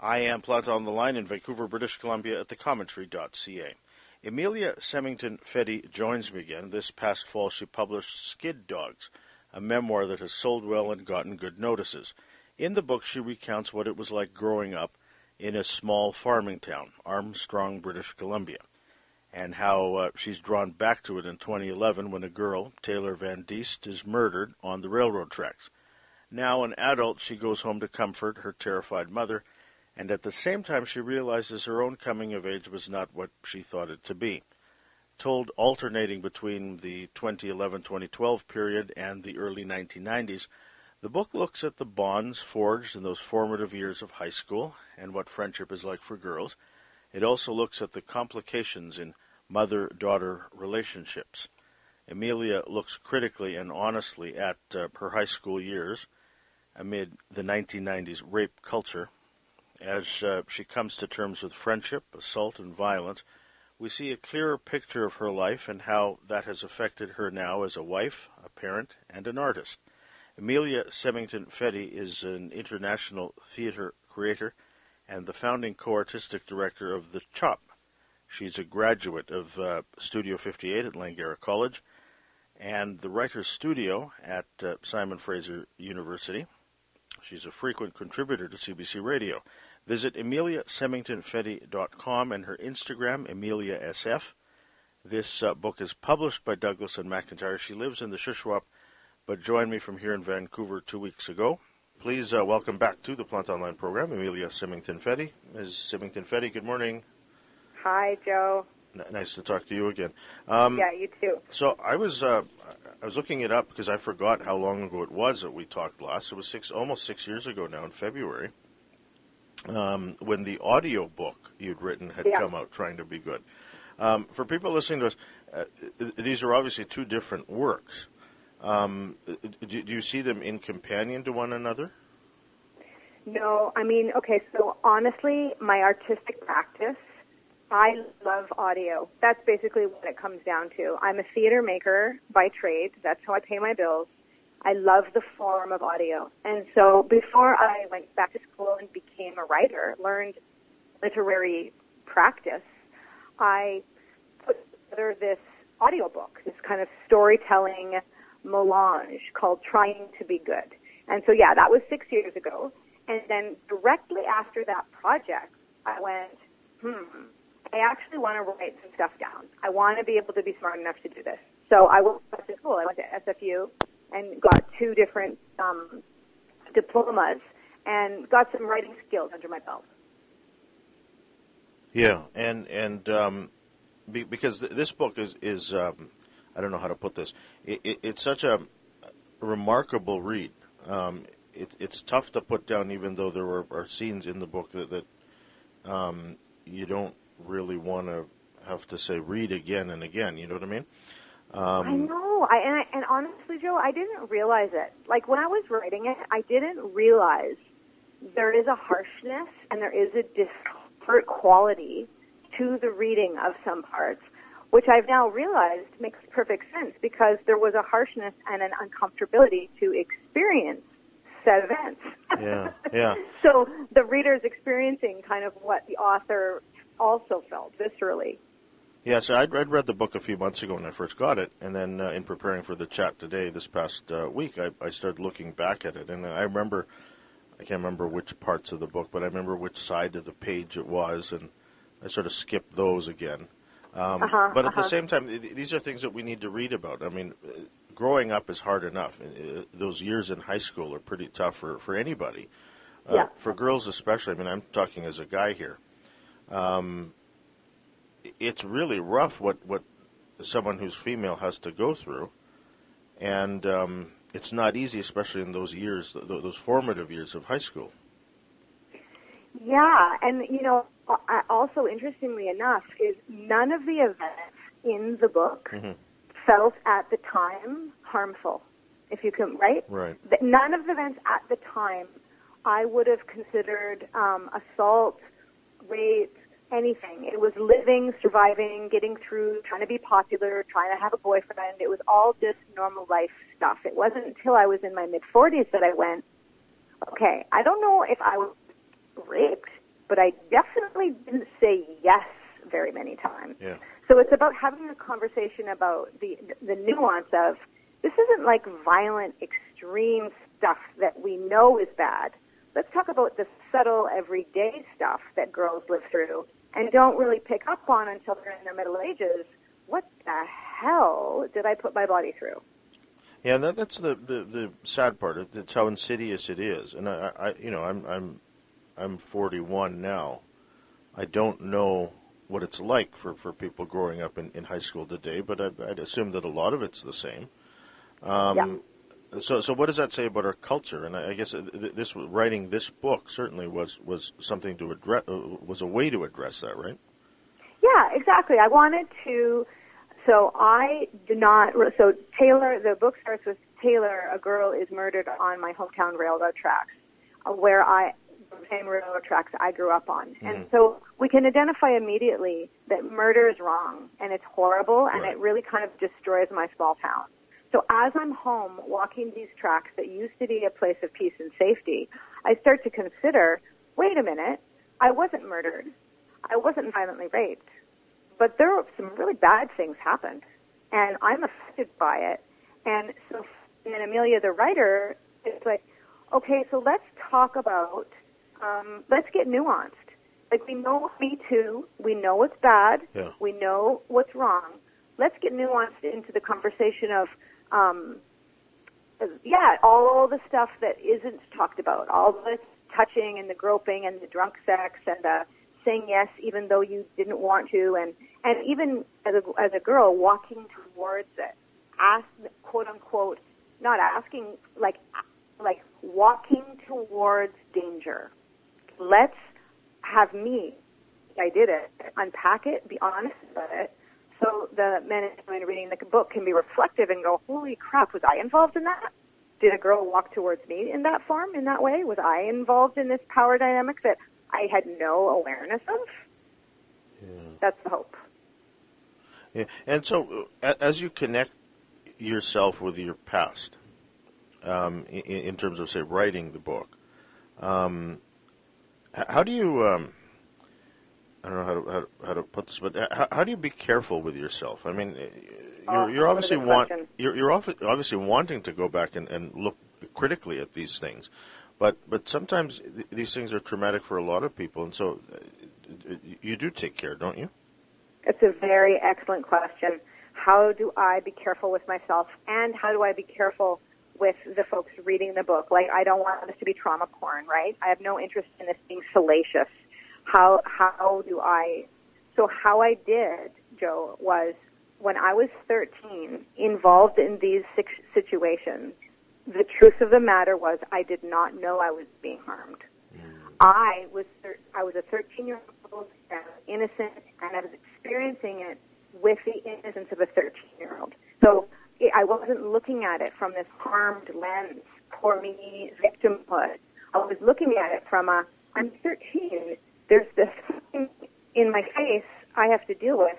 I am Planta on the Line in Vancouver, British Columbia at thecommentary.ca. Emelia Symington Fedy joins me again. This past fall, she published Skid Dogs, a memoir that has sold well and gotten good notices. In the book, she recounts what it was like growing up in a small farming town, Armstrong, British Columbia, and how uh, she's drawn back to it in 2011 when a girl, Taylor Van Diest, is murdered on the railroad tracks. Now, an adult, she goes home to comfort her terrified mother and at the same time she realizes her own coming of age was not what she thought it to be. Told alternating between the 2011 2012 period and the early 1990s, the book looks at the bonds forged in those formative years of high school and what friendship is like for girls. It also looks at the complications in mother daughter relationships. Emelia looks critically and honestly at uh, her high school years amid the 1990s rape culture as uh, she comes to terms with friendship, assault, and violence, we see a clearer picture of her life and how that has affected her now as a wife, a parent, and an artist. Emelia Symington Fedy is an international theater creator and the founding co artistic director of The Chop. She's a graduate of uh, Studio 58 at Langara College and the Writers Studio at uh, Simon Fraser University. She's a frequent contributor to CBC Radio. Visit EmeliaSymingtonFedy.com and her Instagram, EmeliaSF. This uh, book is published by Douglas and McIntyre. She lives in the Shuswap, but joined me from here in Vancouver two weeks ago. Please uh, welcome back to the Planta Online program, Emelia Symington Fedy. Ms. Symington Fedy, good morning. Hi, Joe. N- nice to talk to you again. Um, yeah, you too. So I was uh, I was looking it up because I forgot how long ago it was that we talked last. It was six almost six years ago now in February um, when the audio book you'd written had yeah. come out, trying to be good. Um, for people listening to us, uh, these are obviously two different works. Um, do, do, you see them in companion to one another? No, I mean, okay, so honestly, my artistic practice, I love audio. That's basically what it comes down to. I'm a theater maker by trade. That's how I pay my bills. I love the form of audio. And so before I went back to school and became a writer, learned literary practice, I put together this audiobook, this kind of storytelling melange called Trying to Be Good. And so yeah, that was six years ago. And then directly after that project, I went, hmm, I actually want to write some stuff down. I want to be able to be smart enough to do this. So I went back to school. I went to SFU and got two different um, diplomas and got some writing skills under my belt. Yeah, and and um, be, because th- this book is is um, I don't know how to put this. It, it, it's such a remarkable read. Um, it, it's tough to put down, even though there are, are scenes in the book that, that um, you don't really want to have to say read again and again. You know what I mean? Um, I know. I and, I and honestly, Joe, I didn't realize it. Like when I was writing it, I didn't realize there is a harshness and there is a discomfort quality to the reading of some parts, which I've now realized makes perfect sense because there was a harshness and an uncomfortability to experience said events. Yeah, yeah. so the reader's experiencing kind of what the author also felt viscerally. Yeah, so I'd, I'd, read the book a few months ago when I first got it, and then uh, in preparing for the chat today, this past uh, week, I, I, started looking back at it, and I remember, I can't remember which parts of the book, but I remember which side of the page it was, and I sort of skipped those again. Um, uh-huh, but at uh-huh. the same time, these are things that we need to read about. I mean, uh, growing up is hard enough. Uh, those years in high school are pretty tough for, for anybody. Uh, yeah. For girls especially. I mean, I'm talking as a guy here. Um, it's really rough what what someone who's female has to go through, and um, it's not easy, especially in those years, those formative years of high school. Yeah, and you know, also interestingly enough, is none of the events in the book mm-hmm. felt at the time harmful. If you can, right? Right. None of the events at the time I would have considered um, assault, rape, anything. It was living, surviving, getting through, trying to be popular, trying to have a boyfriend. It was all just normal life stuff. It wasn't until I was in my mid 40s that I went, okay, I don't know if I was raped but I definitely didn't say yes very many times. Yeah. So it's about having a conversation about the the nuance of this isn't like violent, extreme stuff that we know is bad. Let's talk about the subtle, everyday stuff that girls live through and don't really pick up on until they're in their middle ages. What the hell did I put my body through? Yeah, that, that's the, the, the sad part. It's how insidious it is, and I, I you know, I'm I'm I'm 41 now. I don't know what it's like for, for people growing up in, in high school today, but I, would assume that a lot of it's the same. Um, yeah. So, so what does that say about our culture? And I, I guess this writing this book certainly was, was something to address, uh, was a way to address that, right? Yeah, exactly. I wanted to. So I do not. So Taylor, the book starts with Taylor. A girl is murdered on my hometown railroad tracks, uh, where I the same railroad tracks I grew up on. Mm-hmm. And so we can identify immediately that murder is wrong and it's horrible and right. it really kind of destroys my small town. So as I'm home walking these tracks that used to be a place of peace and safety, I start to consider, wait a minute, I wasn't murdered. I wasn't violently raped. But there were some really bad things happened. And I'm affected by it. And so and Emelia, the writer, is like, okay, so let's talk about um, let's get nuanced. Like we know Me Too, we know what's bad, yeah. we know what's wrong. Let's get nuanced into the conversation of, um, yeah, all the stuff that isn't talked about, all the touching and the groping and the drunk sex and the saying yes even though you didn't want to, and and even as a as a girl walking towards it, ask quote unquote, not asking like like walking towards danger. Let's have me, I did it, unpack it, be honest about it, so the men and women reading the book can be reflective and go, holy crap, was I involved in that? Did a girl walk towards me in that form, in that way? Was I involved in this power dynamic that I had no awareness of? Yeah. That's the hope. Yeah. And so, uh, as you connect yourself with your past, um, in, in, terms of, say, writing the book, um, how do you? Um, I don't know how to, how to, how to put this, but how, how, do you be careful with yourself? I mean, you're, oh, you're obviously want you're, you're obviously wanting to go back and, and look critically at these things, but but sometimes th- these things are traumatic for a lot of people, and so uh, you do take care, don't you? It's a very excellent question. How do I be careful with myself, and how do I be careful with the folks reading the book. Like, I don't want this to be trauma porn, right? I have no interest in this being salacious. How how do I? So how I did, Joe, was when I was 13, involved in these situations. The truth of the matter was, I did not know I was being harmed. Mm. I was I was a 13 year old, innocent, and I was experiencing it with the innocence of a 13 year old. So I wasn't looking at it from this harmed lens, poor me, victimhood. I was looking at it from a, I'm 13. There's this thing in my face I have to deal with.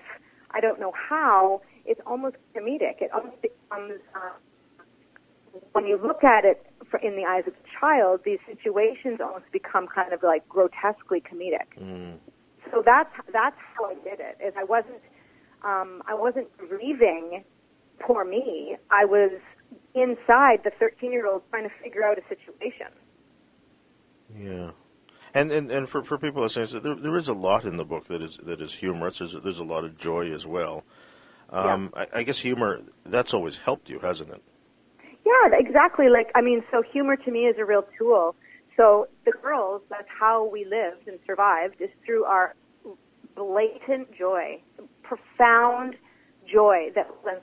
I don't know how. It's almost comedic. It almost becomes, uh, when you look at it for, in the eyes of a child, these situations almost become kind of like grotesquely comedic. Mm. So that's that's how I did it. Is I wasn't um, I wasn't grieving poor me, I was inside the 13 year old trying to figure out a situation. Yeah. And, and, and for, for people listening, there, there is a lot in the book that is that is humorous. There's, there's a lot of joy as well. Um, yeah. I, I guess humor that's always helped you, hasn't it? Yeah, exactly. Like I mean, so humor to me is a real tool. So the girls, that's how we lived and survived, is through our blatant joy, profound joy that was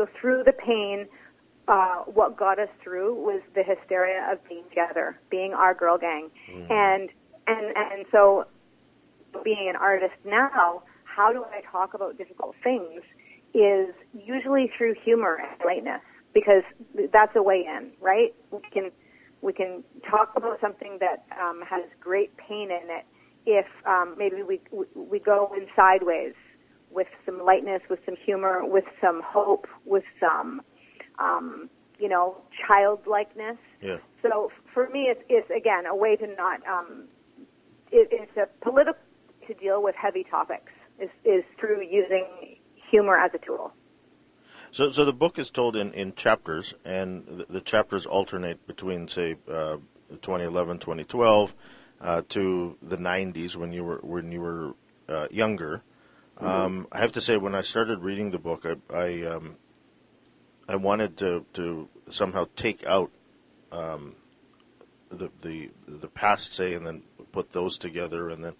so through the pain, uh, what got us through was the hysteria of being together, being our girl gang, mm. and and and so being an artist now, how do I talk about difficult things? Is usually through humor and lightness because that's a way in, right? We can we can talk about something that um, has great pain in it if um, maybe we we go in sideways with some lightness, with some humor, with some hope, with some, um, you know, childlikeness. Yeah. So for me, it's, it's again a way to not um, it, it's a political to deal with heavy topics is, is through using humor as a tool. So, so the book is told in, in chapters, and the, the chapters alternate between, say, uh, 2011, 2012, uh, to the 90s when you were when you were uh, younger. Mm-hmm. Um, I have to say, when I started reading the book, I I, um, I wanted to, to somehow take out um, the the the past, say, and then put those together, and then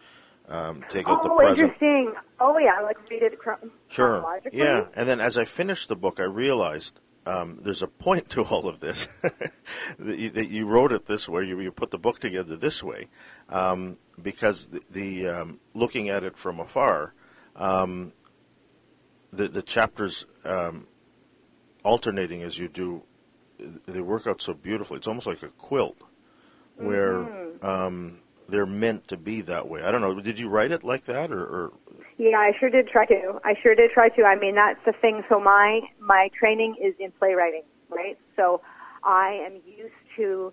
um, take out oh, the present. interesting. Oh, yeah, like read it chron- Sure. Yeah, and then as I finished the book, I realized um, there's a point to all of this that, you, that you wrote it this way. You, you put the book together this way um, because the, the um, looking at it from afar, um, the the chapters um, alternating as you do, they work out so beautifully. It's almost like a quilt where. Mm-hmm. Um, they're meant to be that way. I don't know. Did you write it like that, or, or Yeah, I sure did try to. I sure did try to. I mean, that's the thing. So my my training is in playwriting, right? So I am used to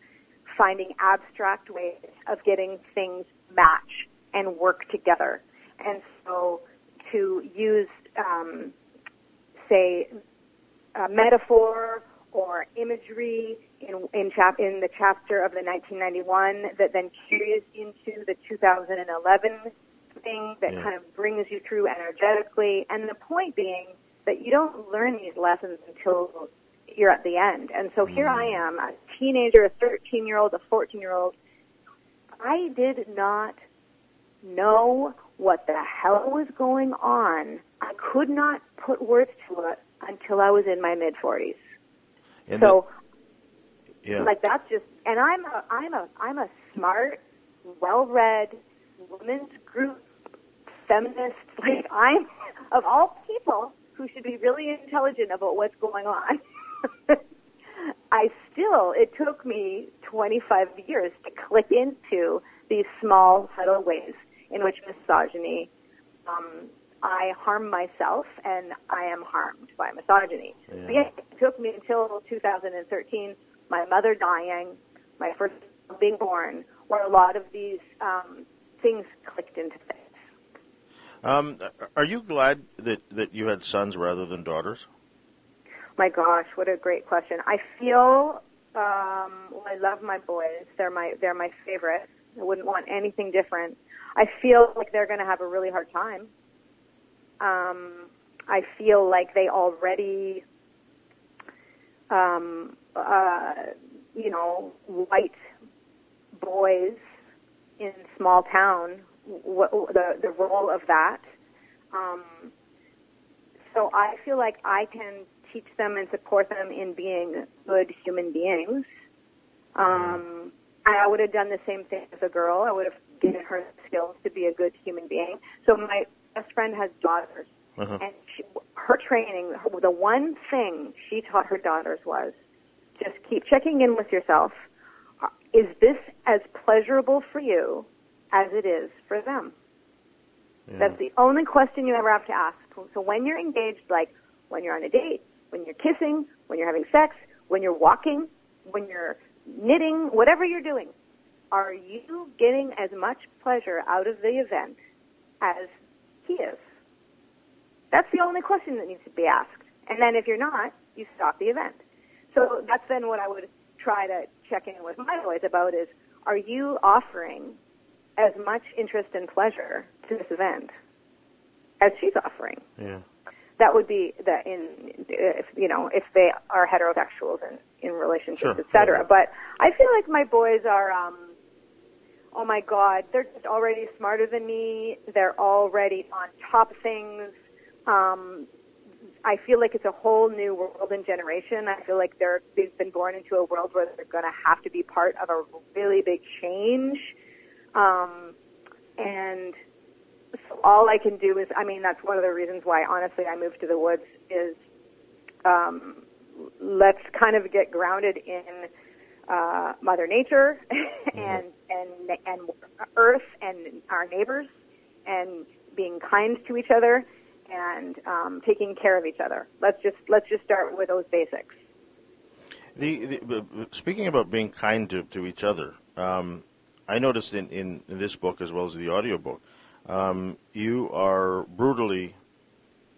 finding abstract ways of getting things match and work together. And so to use, um, say, a metaphor or imagery in in, chap- in the chapter of the 1991 that then carries into the 2011 thing that Yeah. kind of brings you through energetically. And the point being that you don't learn these lessons until you're at the end. And so here I mm. am, a teenager, a 13 year old, a 14 year old. I did not know what the hell was going on. I could not put words to it until I was in my mid 40s. and So yeah, like that's just and i'm a i'm a i'm a smart well read women's group feminist like i'm of all people who should be really intelligent about what's going on i still it took me 25 years to click into these small subtle ways in which misogyny um, I harm myself and I am harmed by misogyny. Yeah. Yeah, it took me until 2013, my mother dying, my first being born, where a lot of these um, things clicked into place. Um, are you glad that, that you had sons rather than daughters? My gosh, what a great question. I feel um, well, I love my boys. They're my they're my favorite. I wouldn't want anything different. I feel like they're going to have a really hard time. Um, I feel like they already, um, uh, you know, white boys in small town. What, the the role of that. Um, so I feel like I can teach them and support them in being good human beings. Um, I would have done the same thing as a girl. I would have given her the skills to be a good human being. So my best friend has daughters, Uh-huh. and she, her training, her, the one thing she taught her daughters was just keep checking in with yourself. Uh, Is this as pleasurable for you as it is for them? Yeah. That's the only question you ever have to ask. So when you're engaged, like when you're on a date, when you're kissing, when you're having sex, when you're walking, when you're knitting, whatever you're doing, are you getting as much pleasure out of the event as he is? That's the only question that needs to be asked. And then if you're not, you stop the event. So that's then what I would try to check in with my boys about is, are you offering as much interest and pleasure to this event as she's offering? yeah. That would be the in if you know if they are heterosexuals in in relationships, Sure. et cetera. But I feel like my boys are. um Oh my God, they're just already smarter than me. They're already on top of things. Um, I feel like it's a whole new world and generation. I feel like they're they've been born into a world where they're going to have to be part of a really big change. Um, and so all I can do is, I mean, that's one of the reasons why, honestly, I moved to the woods is um, let's kind of get grounded in uh, Mother Nature and and and Earth and our neighbors and being kind to each other and um, taking care of each other. Let's just let's just start with those basics. The, the uh, speaking about being kind to, to each other, um, I noticed in, in, in, this book as well as the audiobook, um, you are brutally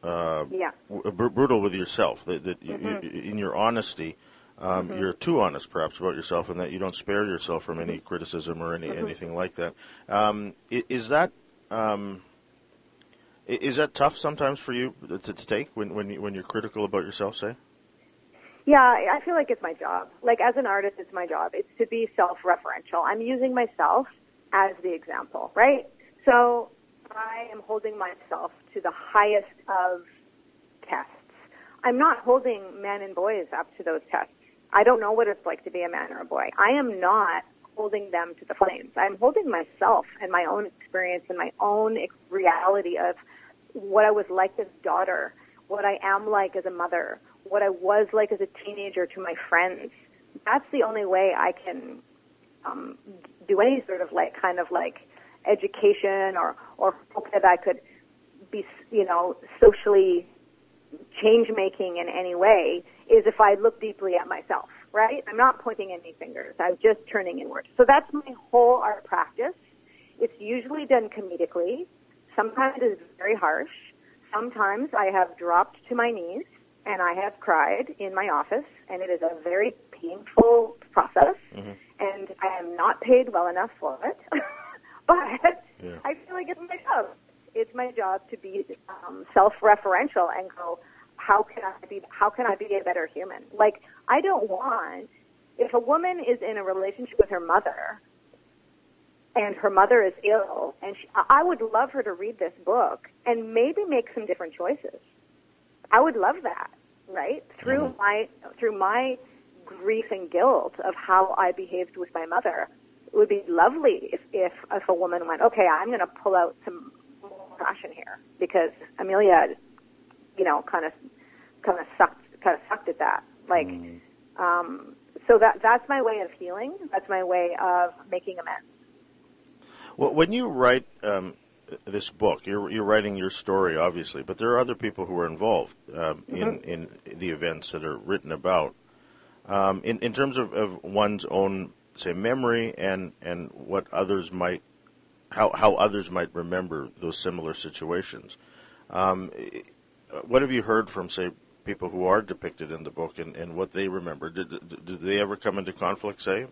uh, yeah. w- brutal with yourself. That, that mm-hmm. you, in your honesty, um, mm-hmm. you're too honest perhaps about yourself, and that you don't spare yourself from any criticism or any mm-hmm. anything like that. Um, is that um, is that tough sometimes for you to, to take when when, you, when you're critical about yourself? Say. Yeah, I feel like it's my job. Like as an artist, it's my job. It's to be self-referential. I'm using myself as the example, right? So I am holding myself to the highest of tests. I'm not holding men and boys up to those tests. I don't know what it's like to be a man or a boy. I am not holding them to the flames. I'm holding myself and my own experience and my own reality of what I was like as a daughter, what I am like as a mother, what I was like as a teenager to my friends. That's the only way I can um, do any sort of like kind of like education or or hope that I could be you know socially change making in any way is if I look deeply at myself, right? I'm not pointing any fingers. I'm just turning inward. So that's my whole art practice. It's usually done comedically. Sometimes it is very harsh. Sometimes I have dropped to my knees and I have cried in my office, and it is a very painful process, mm-hmm. and I am not paid well enough for it. but yeah. I feel like it's my job. It's my job to be um, self-referential and go, how can I be? How can I be a better human? Like I don't want if a woman is in a relationship with her mother and her mother is ill, and she, I would love her to read this book and maybe make some different choices. I would love that, right? Through mm-hmm. my through my grief and guilt of how I behaved with my mother. It would be lovely if if, if a woman went, okay, I'm going to pull out some passion here because Emelia, you know, kind of kind of sucked kind of sucked at that. Like, mm. um, so that that's my way of healing. That's my way of making amends. Well, when you write um, this book. You're, you're writing your story, obviously, but there are other people who are involved um, mm-hmm. in, in the events that are written about. Um, in, in terms of, of one's own, say, memory and, and what others might, how, how others might remember those similar situations. Um, what have you heard from, say, people who are depicted in the book and, and what they remember? Did, did, did they ever come into conflict, say?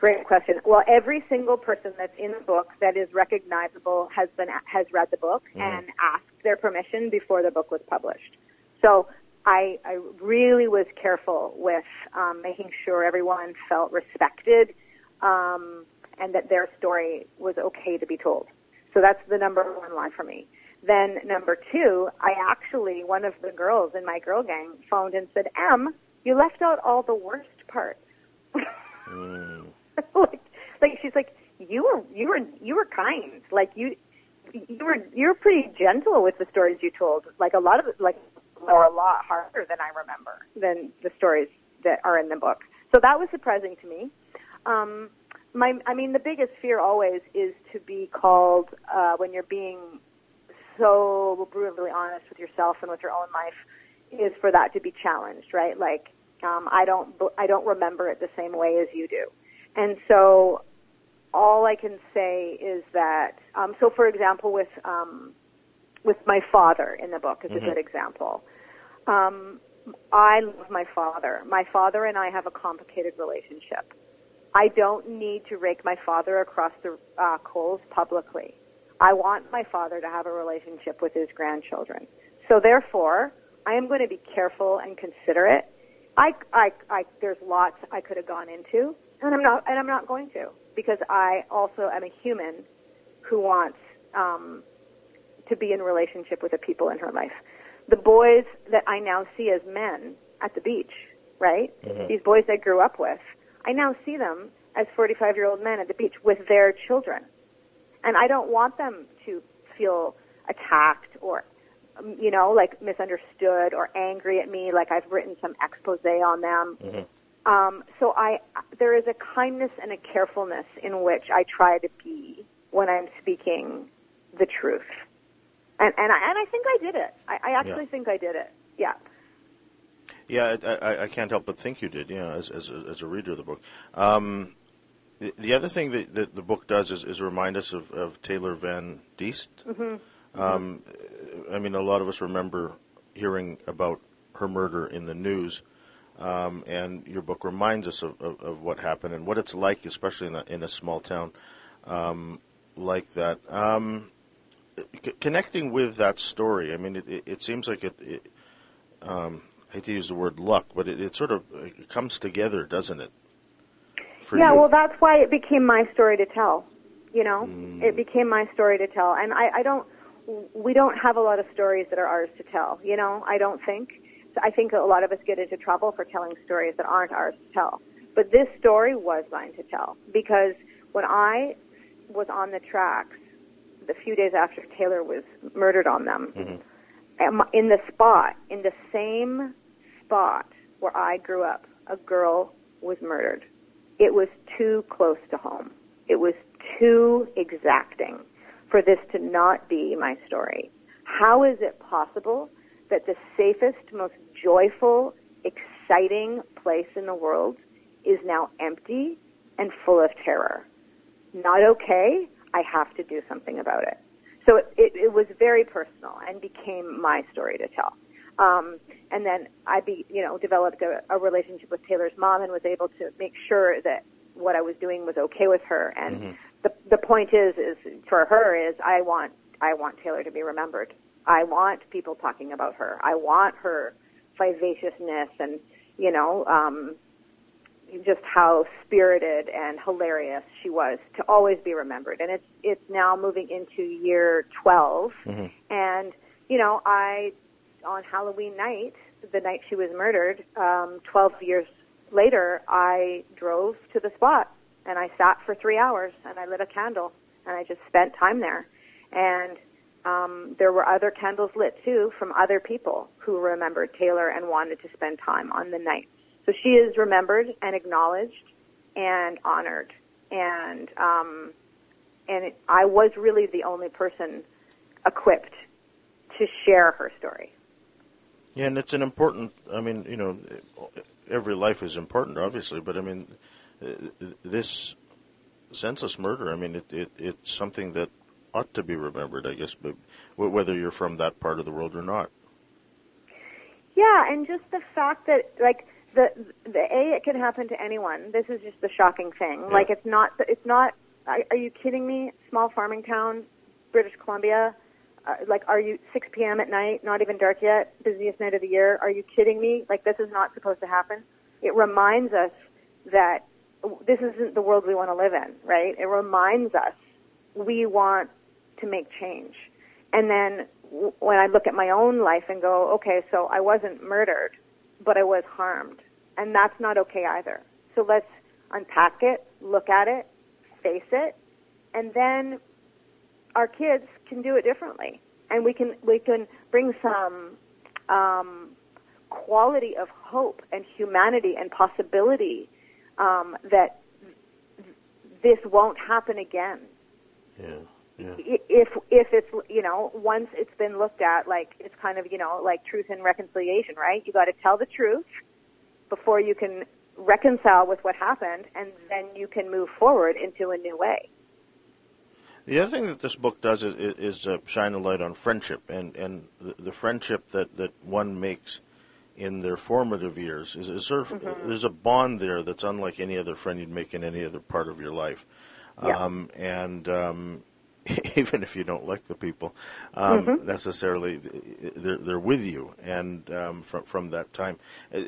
Great question. Well, every single person that's in the book that is recognizable has been has read the book mm-hmm. and asked their permission before the book was published. So I, I really was careful with um, making sure everyone felt respected um, and that their story was okay to be told. So that's the number one line for me. Then number two, I actually one of the girls in my girl gang phoned and said, "Em, you left out all the worst parts." mm. like, like she's like, you were, you were, you were kind. Like you, you were, you were pretty gentle with the stories you told. Like a lot of, like, or a lot harder than I remember than the stories that are in the book. So that was surprising to me. Um, my, I mean, the biggest fear always is to be called uh, when you're being so brutally honest with yourself and with your own life is for that to be challenged, right? Like, um, I don't, I don't remember it the same way as you do. And so all I can say is that, um, so for example, with, um, with my father in the book is mm-hmm. a good example. Um, I love my father. My father and I have a complicated relationship. I don't need to rake my father across the uh, coals publicly. I want my father to have a relationship with his grandchildren. So therefore, I am going to be careful and considerate. I, I, I, there's lots I could have gone into, and I'm not, and I'm not going to because I also am a human who wants um, to be in relationship with the people in her life. The boys that I now see as men at the beach, right? Mm-hmm. These boys I grew up with, I now see them as 45 year old men at the beach with their children. And I don't want them to feel attacked or, um, you know, like misunderstood or angry at me, like I've written some expose on them. Mm-hmm. Um, so I, there is a kindness and a carefulness in which I try to be when I'm speaking the truth, and and I, and I think I did it. I, I actually yeah. think I did it. Yeah. Yeah, I, I, I, can't help but think you did. Yeah, as as a, as a reader of the book. Um, the other thing that, that, the book does is, is remind us of, of Taylor Van Diest. Mm-hmm. Um, I mean, a lot of us remember hearing about her murder in the news, um, and your book reminds us of, of, of, what happened and what it's like, especially in a, in a small town um, like that. Um, c- connecting with that story, I mean, it, it, it seems like it. it um, I hate to use the word luck, but it, it sort of it comes together, doesn't it? Yeah, you? well, that's why it became my story to tell. You know, mm. it became my story to tell, and I, I don't. We don't have a lot of stories that are ours to tell. You know, I don't think. I think a lot of us get into trouble for telling stories that aren't ours to tell. But this story was mine to tell because when I was on the tracks the few days after Taylor was murdered on them, mm-hmm. in the spot, in the same spot where I grew up, a girl was murdered. It was too close to home. It was too exacting for this to not be my story. How is it possible that the safest, most joyful, exciting place in the world is now empty and full of terror? Not okay. I have to do something about it. So it, it, it was very personal and became my story to tell. Um, and then I be, you know, developed a, a relationship with Taylor's mom and was able to make sure that what I was doing was okay with her. And mm-hmm. the the point is, is for her is I want I want Taylor to be remembered. I want people talking about her. I want her vivaciousness and you know um, just how spirited and hilarious she was to always be remembered. And it's it's now moving into year 12, mm-hmm. and you know I on Halloween night, the night she was murdered, um, 12 years later, I drove to the spot and I sat for three hours and I lit a candle and I just spent time there. And um, there were other candles lit too from other people who remembered Taylor and wanted to spend time on the night. So she is remembered and acknowledged and honored. And um, and it, I was really the only person equipped to share her story. Yeah, and it's an important. I mean, you know, every life is important, obviously, but I mean, this senseless murder. I mean, it, it it's something that ought to be remembered, I guess, but whether you're from that part of the world or not. Yeah, and just the fact that like the the a it can happen to anyone. This is just the shocking thing. Yeah. Like it's not it's not. Are you kidding me? Small farming town, British Columbia uh, like, are you 6 p.m. at night, not even dark yet, busiest night of the year? Are you kidding me? Like, this is not supposed to happen. It reminds us that this isn't the world we want to live in, right? It reminds us we want to make change. And then when I look at my own life and go, okay, so I wasn't murdered, but I was harmed. And that's not okay either. So let's unpack it, look at it, face it, and then our kids can do it differently, and we can we can bring some um, quality of hope and humanity and possibility um, that this won't happen again. Yeah. Yeah. If if it's you know once it's been looked at like it's kind of you know like truth and reconciliation right you got to tell the truth before you can reconcile with what happened and then you can move forward into a new way the other thing that this book does is, is uh, shine a light on friendship and, and the, the, friendship that, that one makes in their formative years is, is sort of mm-hmm. there's a bond there that's unlike any other friend you'd make in any other part of your life. Yeah. Um, and um, even if you don't like the people um, mm-hmm. necessarily, they're, they're with you. And um, from from that time, uh,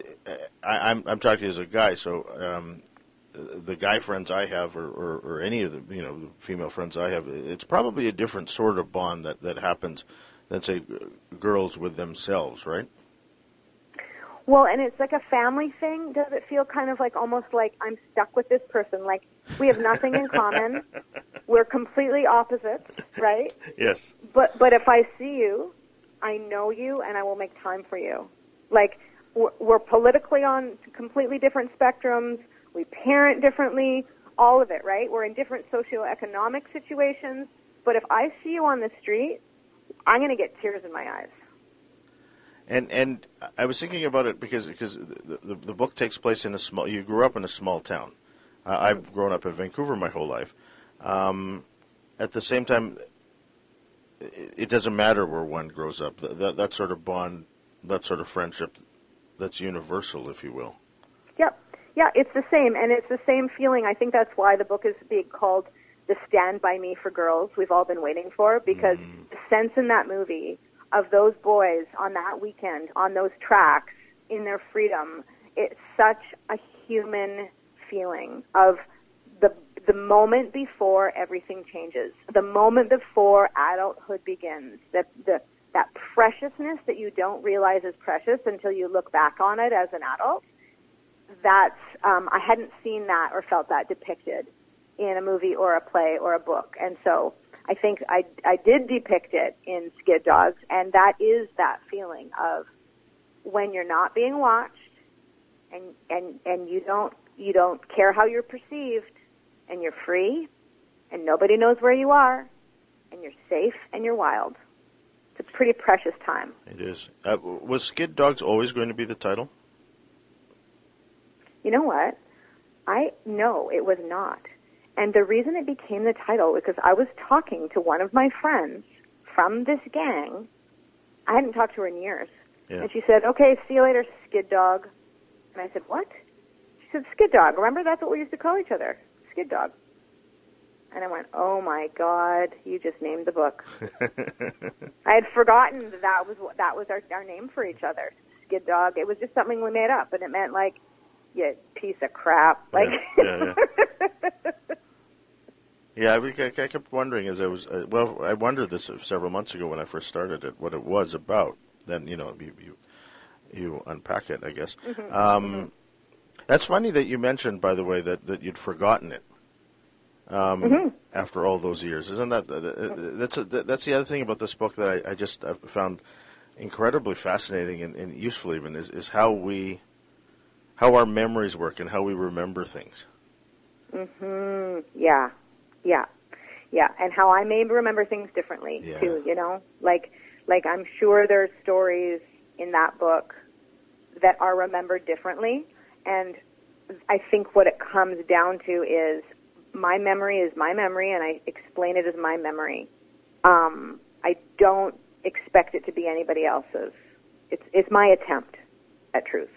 I, am I'm, I'm talking as a guy, so um, the guy friends I have, or, or, or, any of the you know the female friends I have, it's probably a different sort of bond that that happens than say girls with themselves, right? Well, and it's like a family thing. Does it feel kind of like almost like I'm stuck with this person? Like we have nothing in common. We're completely opposites, right? Yes. But but if I see you, I know you, and I will make time for you. Like we're, we're politically on completely different spectrums we parent differently, all of it, right? We're in different socioeconomic situations, but if I see you on the street, I'm going to get tears in my eyes. And and I was thinking about it because because the, the, the book takes place in a small. You grew up in a small town, Uh, I've grown up in Vancouver my whole life. Um, at the same time, it, it doesn't matter where one grows up. That, that that sort of bond, that sort of friendship, that's universal, if you will. Yeah, it's the same, and it's the same feeling. I think that's why the book is being called "The Stand by Me for Girls." We've all been waiting for because Mm. the sense in that movie of those boys on that weekend on those tracks in their freedom. It's such a human feeling of the the moment before everything changes, the moment before adulthood begins. That the that preciousness that you don't realize is precious until you look back on it as an adult. That's um, I hadn't seen that or felt that depicted in a movie or a play or a book, and so I think I I did depict it in Skid Dogs, and that is that feeling of when you're not being watched, and and and you don't you don't care how you're perceived, and you're free, and nobody knows where you are, and you're safe and you're wild. It's a pretty precious time. It is. Uh, was Skid Dogs always going to be the title? You know what? I no, it was not. And the reason it became the title was because I was talking to one of my friends from this gang. I hadn't talked to her in years. Yeah. And she said, "Okay, see you later, Skid Dog." And I said, "What?" She said, "Skid Dog. Remember that's what we used to call each other, Skid Dog." And I went, "Oh my God, you just named the book." I had forgotten that that was that was our our name for each other, Skid Dog. It was just something we made up, and it meant like, you piece of crap. Like, Yeah, Yeah, I, I I kept wondering as I was. Uh, well, I wondered this several months ago when I first started it, what it was about. Then you know you you, you unpack it, I guess. Um, That's funny that you mentioned, by the way, that, that you'd forgotten it um, after all those years. Isn't that uh, that's a, that's the other thing about this book that I, I just I found incredibly fascinating and, and useful even is, is how we how our memories work and how we remember things. hmm yeah, yeah, yeah, and how I may remember things differently Yeah. too. You know, like like I'm sure there's stories in that book that are remembered differently, and I think what it comes down to is my memory is my memory, and I explain it as my memory. Um, I don't expect it to be anybody else's. It's it's my attempt at truth.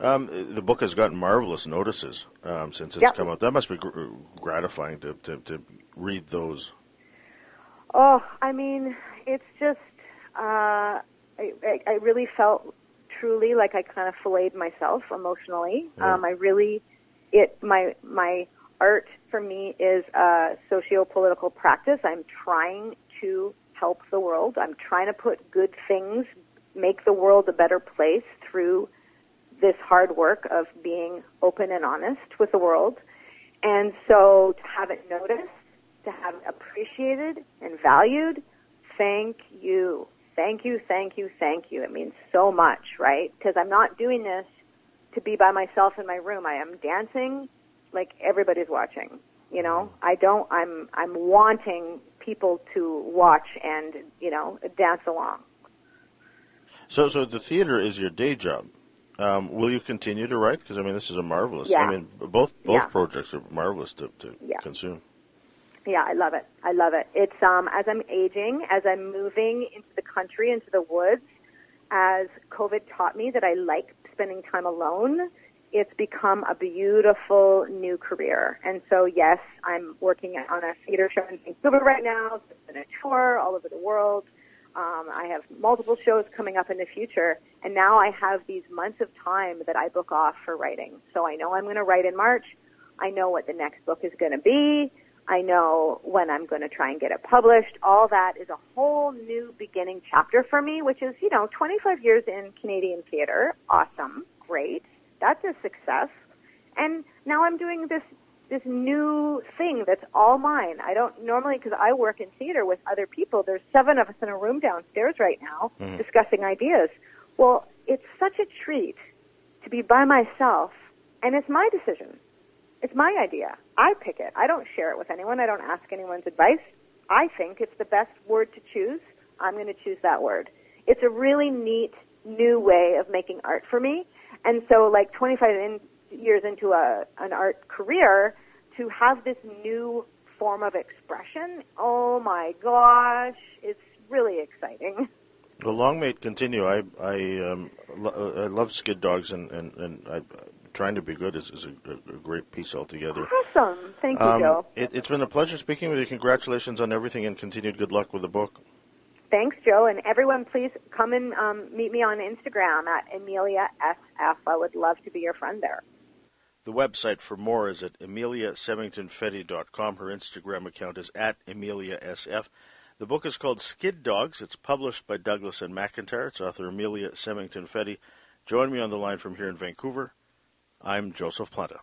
Um, the book has gotten marvelous notices um, since it's Yep. come out. That must be gr- gratifying to, to, to read those. Oh, I mean, it's just uh, I, I, I really felt truly like I kind of filleted myself emotionally. Yeah. Um, I really, it my my art for me is a socio-political practice. I'm trying to help the world. I'm trying to put good things, make the world a better place through this hard work of being open and honest with the world. And so to have it noticed, to have it appreciated and valued, thank you. Thank you, thank you, thank you. It means so much, right? Because I'm not doing this to be by myself in my room. I am dancing like everybody's watching. You know, I don't I'm I'm wanting people to watch and, you know, dance along. So, so the theater is your day job. Um, will you continue to write? Because I mean, this is a marvelous. Yeah. I mean, both both Yeah. projects are marvelous to, to Yeah. consume. Yeah, I love it. I love it. It's um as I'm aging, as I'm moving into the country, into the woods, as COVID taught me that I like spending time alone, it's become a beautiful new career. And so yes, I'm working on a theater show in Vancouver right now. It's been a tour all over the world. Um, I have multiple shows coming up in the future, and now I have these months of time that I book off for writing. So I know I'm going to write in March. I know what the next book is going to be. I know when I'm going to try and get it published. All that is a whole new beginning chapter for me, which is, you know, 25 years in Canadian theater. Awesome. Great. That's a success. And now I'm doing this this new thing that's all mine. I don't normally because I work in theater with other people. There's seven of us in a room downstairs right now mm-hmm. discussing ideas. Well, it's such a treat to be by myself, and it's my decision. It's my idea. I pick it. I don't share it with anyone. I don't ask anyone's advice. I think it's the best word to choose. I'm going to choose that word. It's a really neat new way of making art for me. And so like 25 in years into a an art career to have this new form of expression. Oh my gosh, it's really exciting. Well, long may it continue. I I, um, lo- I love skid dogs, and and and I, trying to be good is, is a, a, great piece altogether. Awesome, thank you, Um, Joe. it, it's been a pleasure speaking with you. Congratulations on everything, and continued good luck with the book. Thanks, Joe. And everyone, please come and um, meet me on Instagram at Emelia SF. I would love to be your friend there. The website for more is at EmeliaSymingtonFedy.com. Her Instagram account is at EmeliaSF. The book is called Skid Dogs. It's published by Douglas and McIntyre. Its author Emelia Symington Fedy. Join me on the line from here in Vancouver. I'm Joseph Planta.